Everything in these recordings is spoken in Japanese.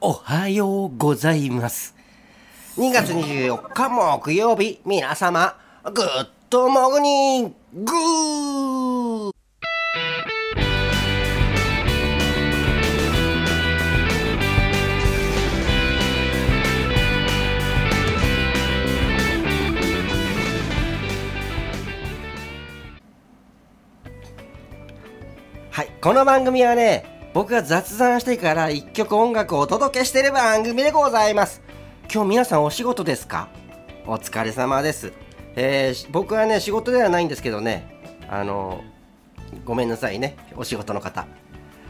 おはようございます。2月24日木曜日、皆様、ぐっともぐに、ぐーはい、この番組はね、僕が雑談してから一曲音楽をお届けしている番組でございます。今日皆さんお仕事ですか？お疲れ様です。えー僕はね、仕事ではないんですけどね、あのごめんなさいね、お仕事の方。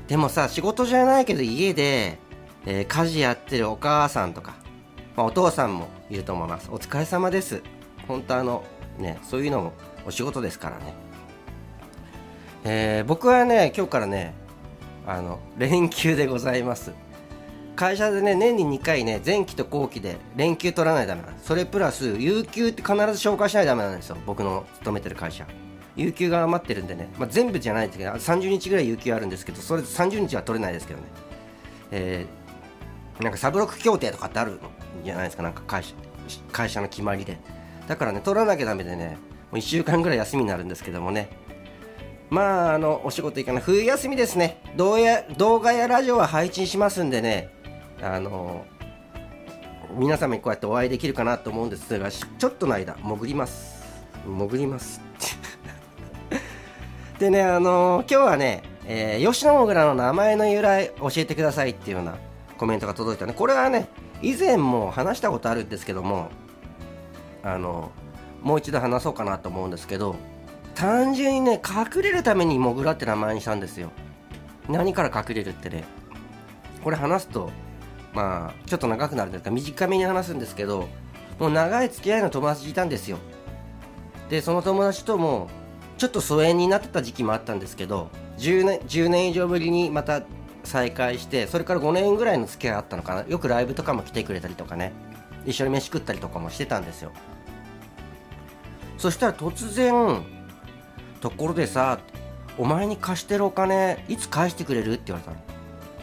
でもさ、仕事じゃないけど家で、えー家事やってるお母さんとか、まあ、お父さんもいると思います。お疲れ様です。本当あの、ね、そういうのもお仕事ですからね。えー僕はね今日からねあの連休でございます。会社でね年に2回ね前期と後期で連休取らないとダメそれプラス有給って必ず紹介しないとダメなんですよ。僕の勤めてる会社。有給が余ってるんでね、まあ、全部じゃないですけど30日ぐらい有給あるんですけどそれ30日は取れないですけどね。えーなんかサブロック協定とかってあるんじゃないですか？なんか会社会社の決まりで。だからね取らなきゃダメでねもう1週間ぐらい休みになるんですけどもね。まあ、あの、お仕事行かない。冬休みですね。動画や、動画やラジオは配信しますんでね、あの、皆様にこうやってお会いできるかなと思うんですが、ちょっとの間、潜ります。潜ります。でね、あの今日はね、えー吉野もぐらの名前の由来教えてくださいっていうようなコメントが届いたね。これはね、以前も話したことあるんですけども、あのもう一度話そうかなと思うんですけど、単純にね隠れるためにモグラって名前にしたんですよ。何から隠れるってね。これ話すとまあちょっと長くなるんですが短めに話すんですけどもう長い付き合いの友達いたんですよ。でその友達ともちょっと疎遠になってた時期もあったんですけど10年 ,10 年以上ぶりにまた再会してそれから5年ぐらいの付き合いあったのかな。よくライブとかも来てくれたりとかね。一緒に飯食ったりとかもしてたんですよ。そしたら突然ところでさお前に貸してるお金いつ返してくれる？って言われたの。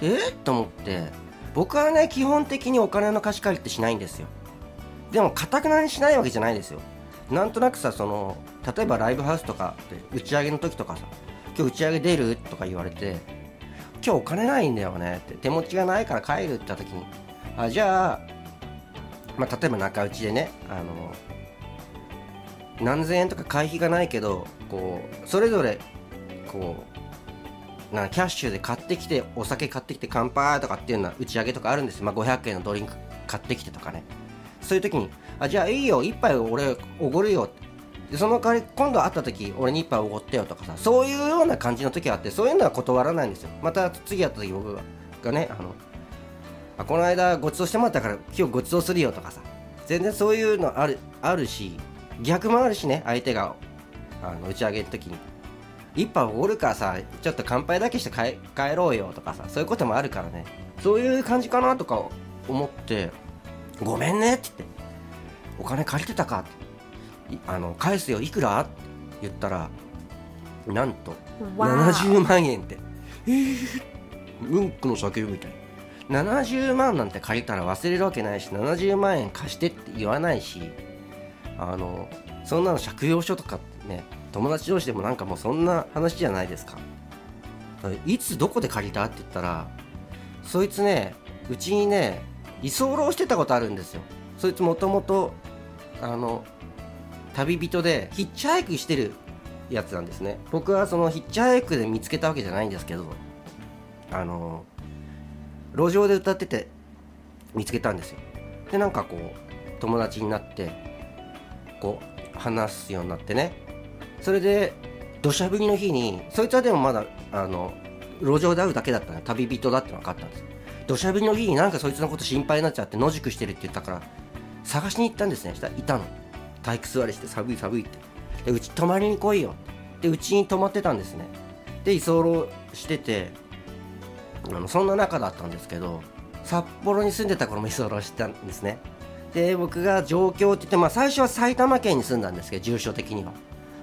え？っと思って。僕はね基本的にお金の貸し借りってしないんですよ。でもかたくなにしないわけじゃないですよ。なんとなくさその例えばライブハウスとかで打ち上げの時とかさ今日打ち上げ出る？とか言われて今日お金ないんだよね。って手持ちがないから帰るって言った時に。あじゃあ、まあ、例えば中打ちでねあの何千円とか会費がないけどこうそれぞれこうなキャッシュで買ってきてお酒買ってきて乾杯とかっていうのは打ち上げとかあるんですよ、まあ、500円のドリンク買ってきてとかね。そういう時にあじゃあいいよ一杯俺おごるよでその代わり今度会った時俺に一杯おごってよとかさ。そういうような感じの時はあってそういうのは断らないんですよ。また次会った時僕がねあのあこの間ごちそうしてもらったから今日ごちそうするよとかさ。全然そういうのあるあるし逆もあるしね相手があの打ち上げる時に。一杯おごるからさちょっと乾杯だけして帰帰ろうよとかさそういうこともあるからね。そういう感じかなとか思ってごめんねって言って。お金借りてたかって。いあの返すよいくらって言ったらなんと70万円って。えー、うんこの酒みたい。70万なんて借りたら忘れるわけないし70万円貸してって言わないしあのそんなの借用書とかってね友達同士でもなんかもうそんな話じゃないですか。いつどこで借りたって言ったらそいつねうちにね居候してたことあるんですよ。そいつもともとあの旅人でヒッチハイクしてるやつなんですね。僕はそのヒッチハイクで見つけたわけじゃないんですけどあの路上で歌ってて見つけたんですよ。でなんかこう友達になってこう話すようになってね。それで土砂降りの日にそいつはでもまだあの路上で会うだけだったの旅人だって分かったんです土砂降りの日になんかそいつのこと心配になっちゃって野宿してるって言ったから探しに行ったんですね。したいたの。体育座りして寒い寒いって。でうち泊まりに来いよ。でうちに泊まってたんですね。で居候しててあのそんな中だったんですけど札幌に住んでた頃も居候してたんですね。で僕が上京って言って、まあ、最初は埼玉県に住んだんですけど住所的には。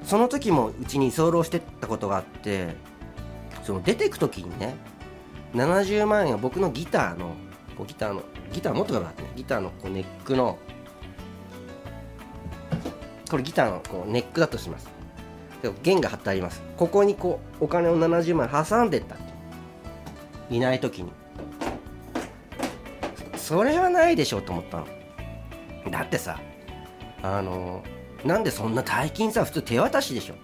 その時もうちに居候してたことがあってその出てく時にね70万円を僕のギターのこうギターのギター持ってからってねギターのこうネックのこれギターのこうネックだとします。で弦が張ってあります。ここにこうお金を70万円挟んでったいない時に。それはないでしょうと思ったの。だってさあのなんでそんな大金さ普通手渡しでしょ？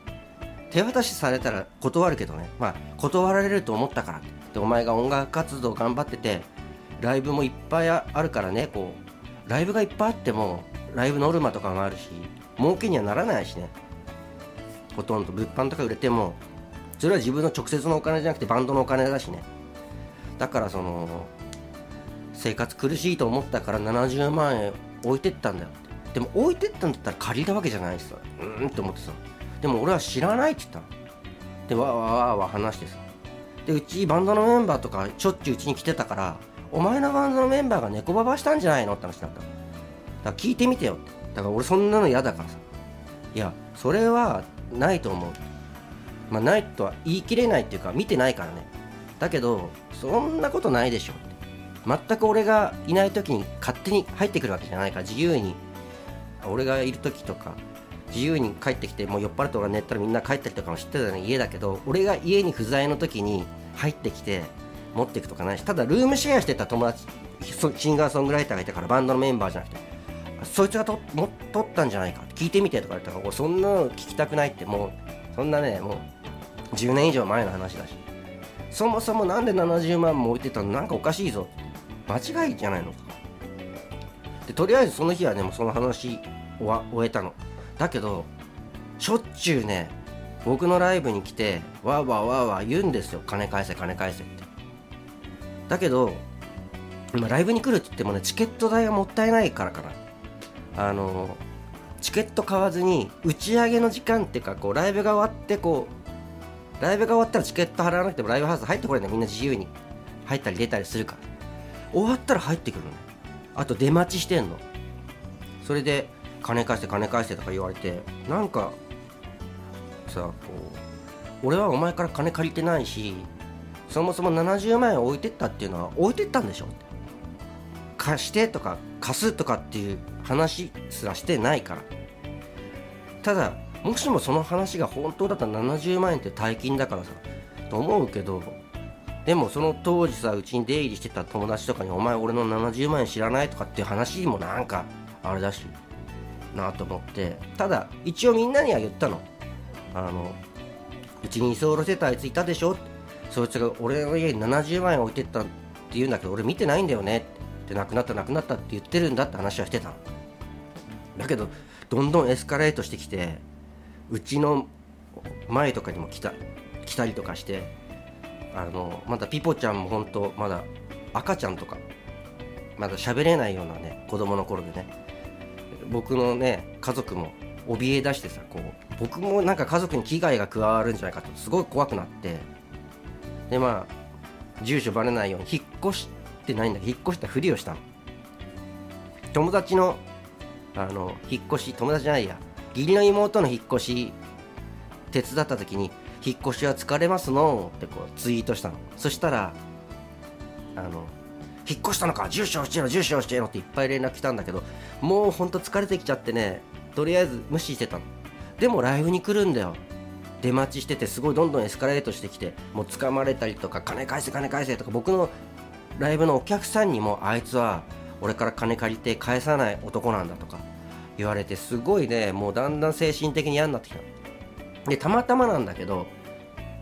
手渡しされたら断るけどね。まあ断られると思ったからでお前が音楽活動頑張っててライブもいっぱいあるからねこうライブがいっぱいあってもライブノルマとかもあるし儲けにはならないしね。ほとんど。物販とか売れてもそれは自分の直接のお金じゃなくてバンドのお金だしね。だからその生活苦しいと思ったから70万円置いてったんだよでも置いてったんだったら借りたわけじゃないしさ。うんって思ってさ。でも俺は知らないって言ったの。でわーわーわーわー話してさ。でうちバンドのメンバーとかしょっちゅううちに来てたからお前のバンドのメンバーが猫ババしたんじゃないのって話になっただから聞いてみてよって。だから俺そんなの嫌だからさ。いやそれはないと思う。まあないとは言い切れないっていうか見てないからね。だけどそんなことないでしょ。全く俺がいない時に勝手に入ってくるわけじゃないから自由に。俺がいる時とか自由に帰ってきてもう酔っ払って俺が寝たらみんな帰ったりとかも知ってたね家だけど俺が家に不在の時に入ってきて持っていくとかないしただルームシェアしてた友達シンガーソングライターがいたからバンドのメンバーじゃなくてそいつがとも取ったんじゃないか。聞いてみてとか言ったらそんなの聞きたくないって。もうそんなねもう10年以上前の話だし。そもそもなんで70万も置いてたの？なんかおかしいぞ。って間違いじゃないの？でとりあえずその日はねもその話は終えたの。だけどしょっちゅうね僕のライブに来てわーわーわーわー言うんですよ。金返せ金返せって。だけど今ライブに来るって言ってもねチケット代はもったいないからかな。あのチケット買わずに打ち上げの時間っていうかこうライブが終わってこうライブが終わったらチケット払わなくてもライブハウス入ってこれない。みんな自由に入ったり出たりするから。終わったら入ってくるのあと出待ちしてんの。それで金返して金返してとか言われてなんかさこう俺はお前から金借りてないしそもそも70万円置いてったっていうのは置いてったんでしょ。って貸してとか貸すとかっていう話すらしてないから。ただもしもその話が本当だったら70万円って大金だからさと思うけどでもその当時さうちに出入りしてた友達とかに「お前俺の70万円知らない?」とかっていう話もなんかあれだしなと思ってただ一応みんなには言ったの。あのうちに居候してたあいついたでしょ？そいつが俺の家に70万円置いてったって言うんだけど俺見てないんだよね？って亡くなった亡くなったって言ってるんだって話はしてたの。だけどどんどんエスカレートしてきてうちの前とかにも来た来たりとかしてあのまだピポちゃんも本当まだ赤ちゃんとかまだ喋れないようなね子供の頃でね。僕のね家族も怯え出してさこう僕もなんか家族に危害が加わるんじゃないかとすごい怖くなって。でまあ住所バレないように引っ越してないんだ引っ越したふりをしたの。友達のあの引っ越し友達じゃないや義理の妹の引っ越し手伝った時に引っ越しは疲れますの？ってこうツイートしたの。そしたらあの引っ越したのか？住所教えろ住所教えろっていっぱい連絡来たんだけどもうほんと疲れてきちゃってねとりあえず無視してたの。でもライブに来るんだよ。出待ちしててすごいどんどんエスカレートしてきてもう掴まれたりとか金返せ金返せとか僕のライブのお客さんにもあいつは俺から金借りて返さない男なんだとか言われてすごいねもうだんだん精神的に嫌になってきたでたまたまなんだけど、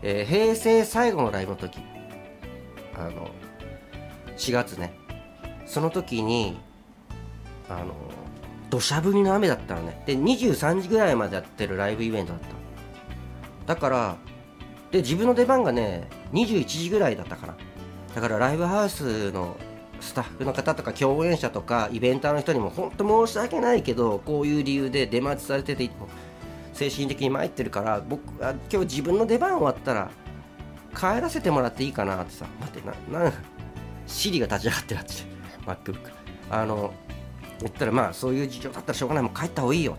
えー平成最後のライブの時。あの4月ね。その時にあの土砂降りの雨だったのね。で23時ぐらいまでやってるライブイベントだった。だからで自分の出番がね21時ぐらいだったかな。だからライブハウスのスタッフの方とか共演者とかイベンターの人にも本当申し訳ないけどこういう理由で出待ちされてて精神的に参ってるから僕あ今日自分の出番終わったら帰らせてもらっていいかなってさ待ってななシリが立ち上がってなって MacBook あの言ったらまあそういう事情だったらしょうがない。もう帰った方がいいよ。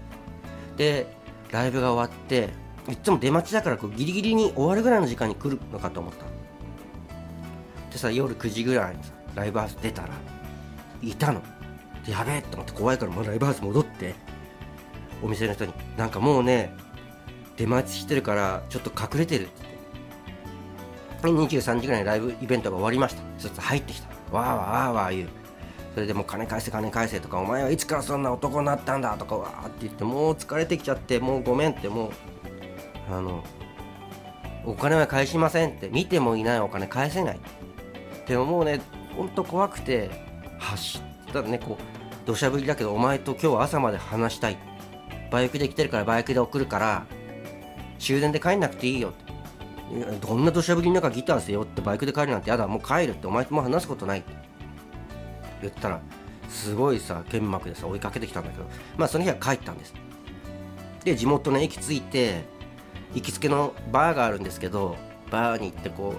でライブが終わっていつも出待ちだからこうギリギリに終わるぐらいの時間に来るのかと思った。でさ夜9時ぐらいにさライブハウス出たらいたの。でやべえと思って怖いからもうライブハウス戻って。お店の人になんかもうね出待ちしてるからちょっと隠れてるって。言って23時ぐらいにライブイベントが終わりました。そして入ってきた。わーわーわーわー言う。それでもう金返せ金返せとかお前はいつからそんな男になったんだ？とかわーって言ってもう疲れてきちゃってもうごめんってもうあのお金は返しませんって。見てもいないお金返せない。でももうねほんと怖くて走ったらねこう土砂降りだけどお前と今日は朝まで話したいっバイクで来てるからバイクで送るから終電で帰んなくていいよって。どんな土砂降りの中ギター背負ってバイクで帰るなんてやだ。もう帰るってお前とも話すことないって。言ったらすごいさ剣幕でさ追いかけてきたんだけど。まあその日は帰ったんです。で地元の駅着いて行きつけのバーがあるんですけどバーに行ってこ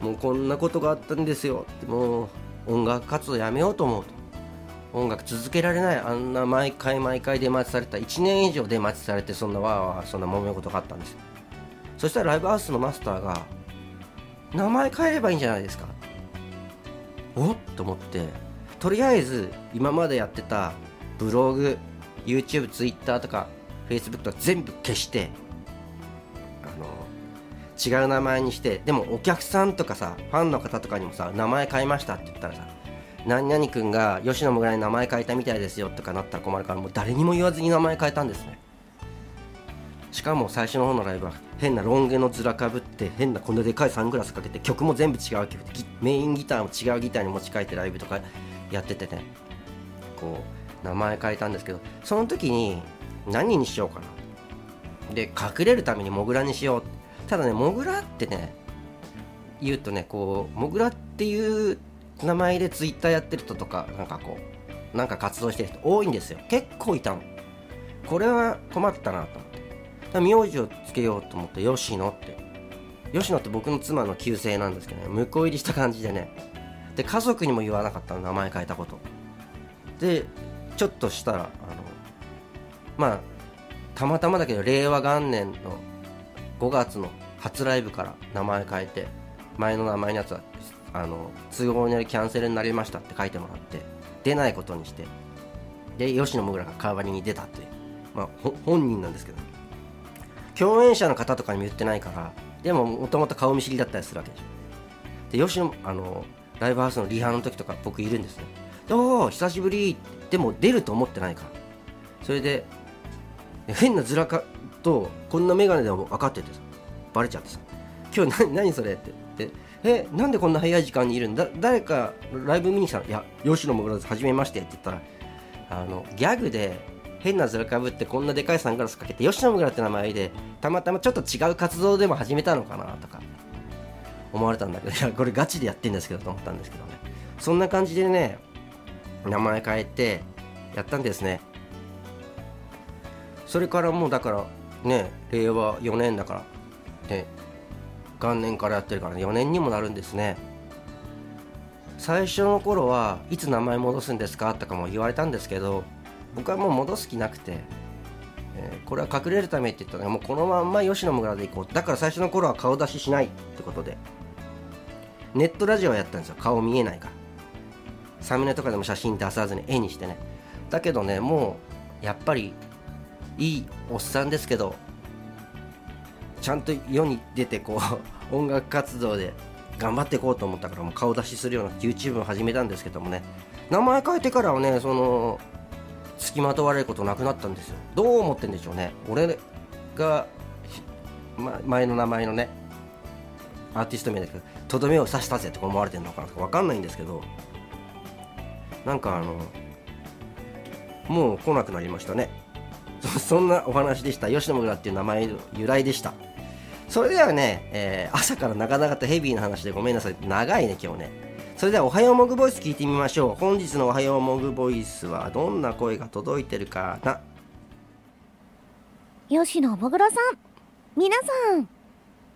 うもうこんなことがあったんですよってもう音楽活動やめようと思うと。音楽続けられないあんな毎回毎回出待ちされた1年以上出待ちされてそんなわーわーそんな揉め事があったんですそしたらライブハウスのマスターが名前変えればいいんじゃないですか。おっと思ってとりあえず今までやってたブログ YouTube、Twitter とか Facebook とか全部消してあの違う名前にしてでもお客さんとかさファンの方とかにもさ名前変えましたって言ったらさ何々君が吉野もぐらに名前変えたみたいですよとかなったら困るからもう誰にも言わずに名前変えたんですね。しかも最初の方のライブは変なロン毛の面かぶって変なこんなでかいサングラスかけて曲も全部違う曲メインギターも違うギターに持ち替えてライブとかやっててね。こう名前変えたんですけどその時に何にしようかな。で隠れるためにモグラにしよう。ただねモグラってね言うとねこうモグラっていう名前でツイッターやってる人とかなんかこうなんか活動してる人多いんですよ。結構いたの。これは困ったなと思って。名字をつけようと思って吉野って。吉野って僕の妻の旧姓なんですけどね。向こう入りした感じでね。で家族にも言わなかったの。名前変えたこと。でちょっとしたらあのまあたまたまだけど令和元年の5月の初ライブから名前変えて前の名前のやつはあの都合によりキャンセルになりましたって書いてもらって出ないことにしてで吉野もぐらが代わりに出たっていう。まあ本人なんですけど。共演者の方とかにも言ってないからでももともと顔見知りだったりするわけでしょ。で吉野あのライブハウスのリハの時とか僕いるんですねおお久しぶりでも出ると思ってないから。それで変な面かとこんな眼鏡でも分かっててさバレちゃってさ。今日何何それって。えなんでこんな早い時間にいるんだ？誰かライブ見に来たの？いや吉野もぐらずはじめましてって言ったらあのギャグで変な面かぶってこんなでかいサングラスかけて吉野もぐらって名前でたまたまちょっと違う活動でも始めたのかな？とか思われたんだけどいやこれガチでやってんですけどと思ったんですけどね。そんな感じでね名前変えてやったんですね。それからもうだからね令和4年だからね元年からやってるから、4年にもなるんですね。最初の頃はいつ名前戻すんですか？とかも言われたんですけど僕はもう戻す気なくて、えー、これは隠れるためって言ったらもうこのまんま吉野村で行こう。だから最初の頃は顔出ししないってことで。ネットラジオやったんですよ。顔見えないから。サムネとかでも写真出さずに絵にしてね。だけどねもうやっぱりいいおっさんですけどちゃんと世に出てこう 音楽活動で頑張っていこうと思ったからもう顔出しするような YouTube を始めたんですけどもね。名前変えてからはねその付きまとわれることなくなったんですよ。どう思ってんでしょうね。俺が、ま、前の名前のねアーティスト名だけどとどめを刺したぜって思われてるのかな分かんないんですけどなんかあのもう来なくなりましたね。そんなお話でした。吉野村っていう名前由来でした。それではね、えー、朝から長々とヘビーな話でごめんなさい。長いね、今日ね。それでは、おはようモグボイス聞いてみましょう。本日のおはようモグボイスはどんな声が届いてるかな。吉野もぐろさん、皆さん、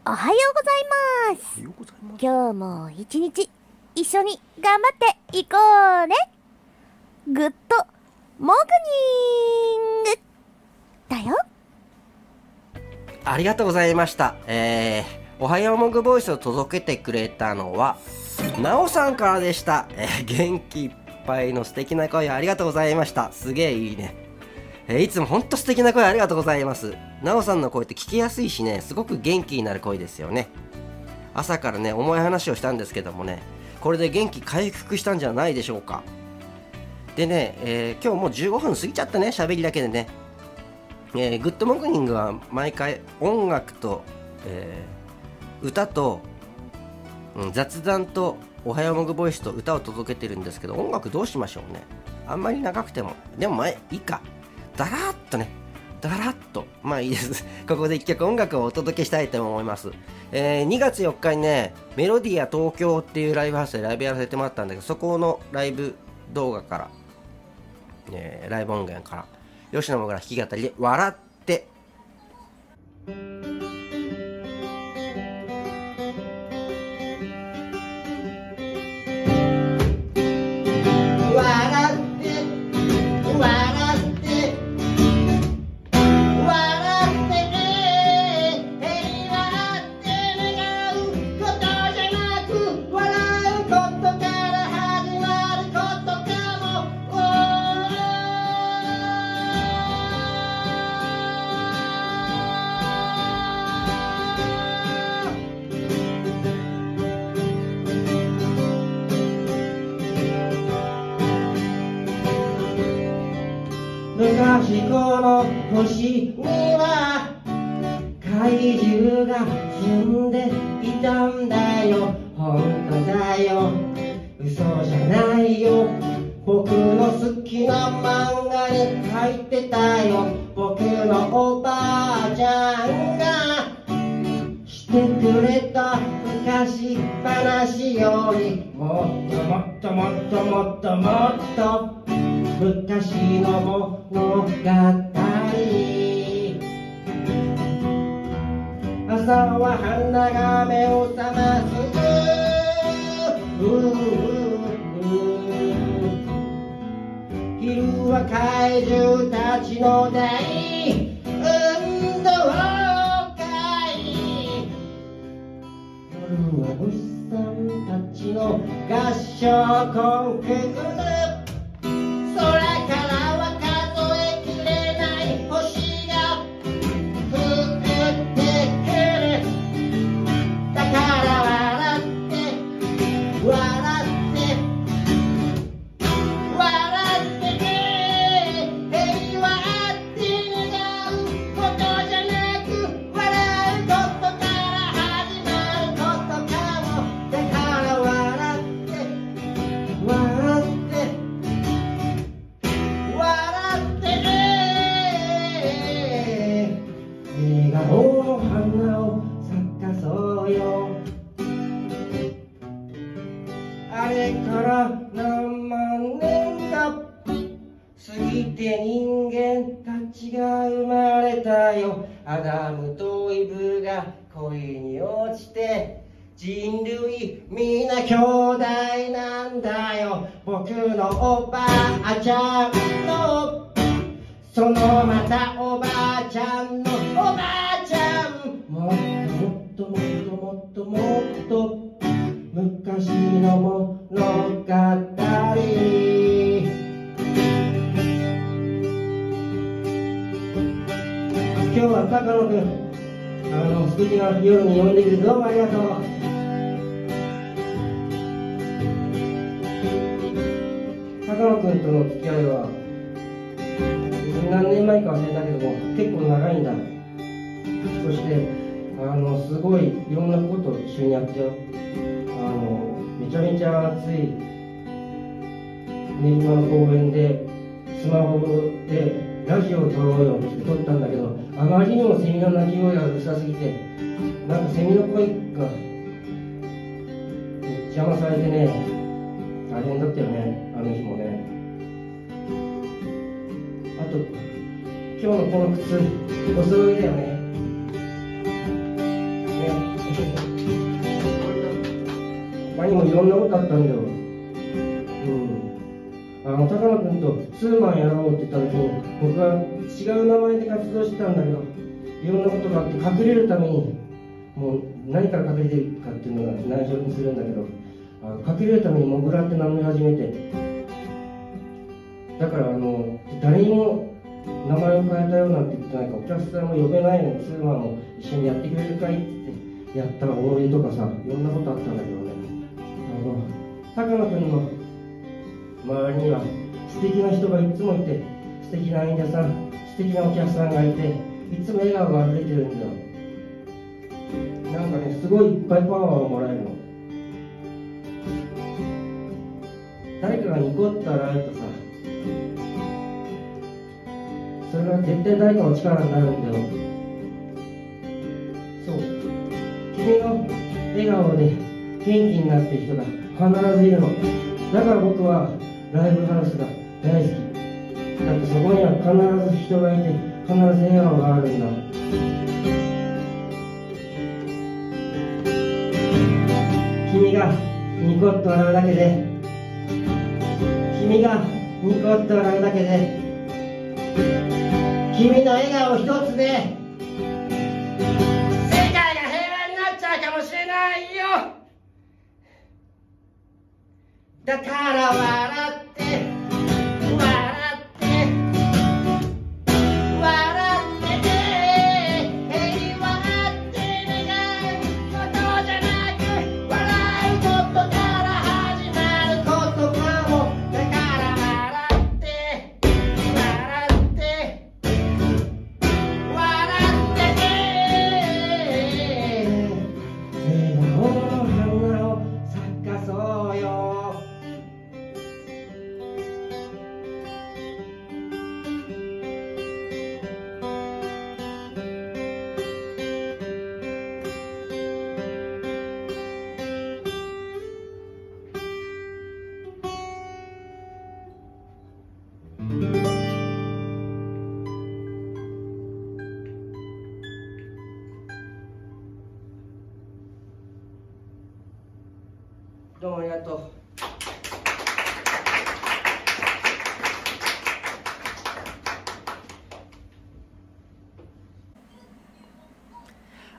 おはようございます。ます今日も一日、一緒に頑張っていこうね。グッドモグニングだよ。ありがとうございました。えー、おはようモグボイスを届けてくれたのは、なおさんからでした。えー、元気いっぱいの素敵な声ありがとうございました。すげえいいね。えー、いつもほんと素敵な声ありがとうございます。なおさんの声って聞きやすいしねすごく元気になる声ですよね。朝からね重い話をしたんですけどもねこれで元気回復したんじゃないでしょうか。でね、えー、今日もう15分過ぎちゃったね喋りだけでね、えー、グッドモーニングは毎回音楽と、えー、歌と、うん、雑談とおはようモグボイスと歌を届けてるんですけど音楽どうしましょうね。あんまり長くてもでも前いいか。だらっとね。だらっと。まあいいです。ここで一曲音楽をお届けしたいと思います、えー、2月4日にねメロディア東京っていうライブハウスでライブやらせてもらったんだけどそこのライブ動画から、えー、ライブ音源から吉野もぐら弾き語りで「笑っ本当だよ。嘘じゃないよ。僕の好きな漫画に書いてたよ。僕のおばあちゃんがしてくれた昔話よりもっともっともっともっともっと昔の物語朝は花が目を覚ます。昼は怪獣たちの大運動会。夜はおじさんたちの合唱コンクール。空あの素敵な夜に呼んでくれてどうもありがとう。高野君との付き合いは何年前か忘れたけども結構長いんだ。そしてあのすごいいろんなことを一緒にやってよあのめちゃめちゃ暑い練馬の公園でスマホでラジオを撮ろうよって撮ったんだけどあまりにもセミの鳴き声がうるさすぎてなんかセミの声が邪魔されてね大変だったよねあの日もね。あと今日のこの靴お揃いだよね。ね。他にもいろんなことあったんだよ。あの高野君とツーマンやろうって言った時に僕は違う名前で活動してたんだけどいろんなことがあって隠れるためにもう何から隠れてるかっていうのが内緒にするんだけどあ隠れるためにモグラって名乗り始めてだからあの誰にも名前を変えたよなんて言ってないかお客さんも呼べないのにツーマンを一緒にやってくれるかいってやったら思い出とかさいろんなことあったんだけどね。あの高野君の周りには素敵な人がいつもいて素敵な演者さん素敵なお客さんがいていつも笑顔が溢れてるんだ。よなんかねすごいいっぱいパワーをもらえるの。誰かがニコッと笑うとさそれが絶対誰かの力になるんだよ。そう。君の笑顔で元気になってる人が必ずいるの。だから僕はライブハウスが大好き。だってそこには必ず人がいて必ず笑顔があるんだ。君がニコッと笑うだけで君がニコッと笑うだけで君の笑顔一つで世界が平和になっちゃうかもしれないよ。だから笑って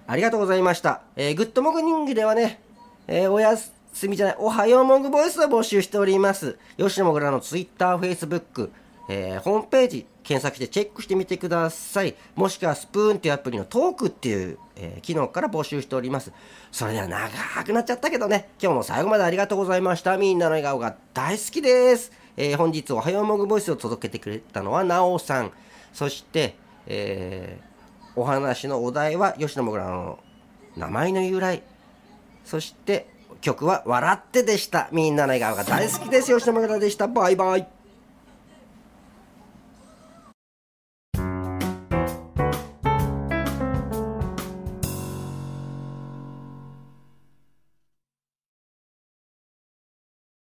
ありがとうございました。えーグッドモグニングではね、えーおやすみじゃない、おはようモグボイスを募集しております。吉野もぐらのツイッター、フェイスブック、えーホームページ検索してチェックしてみてください。もしくはスプーンっていうアプリのトークっていう、えー機能から募集しております。それでは長くなっちゃったけどね、今日も最後までありがとうございました。みんなの笑顔が大好きです。えー本日おはようモグボイスを届けてくれたのはなおさん。そして、えーお話のお題は吉野もぐらの名前の由来。そして曲は「笑って」でした。みんなの笑顔が大好きです。吉野もぐらでした。バイバイ。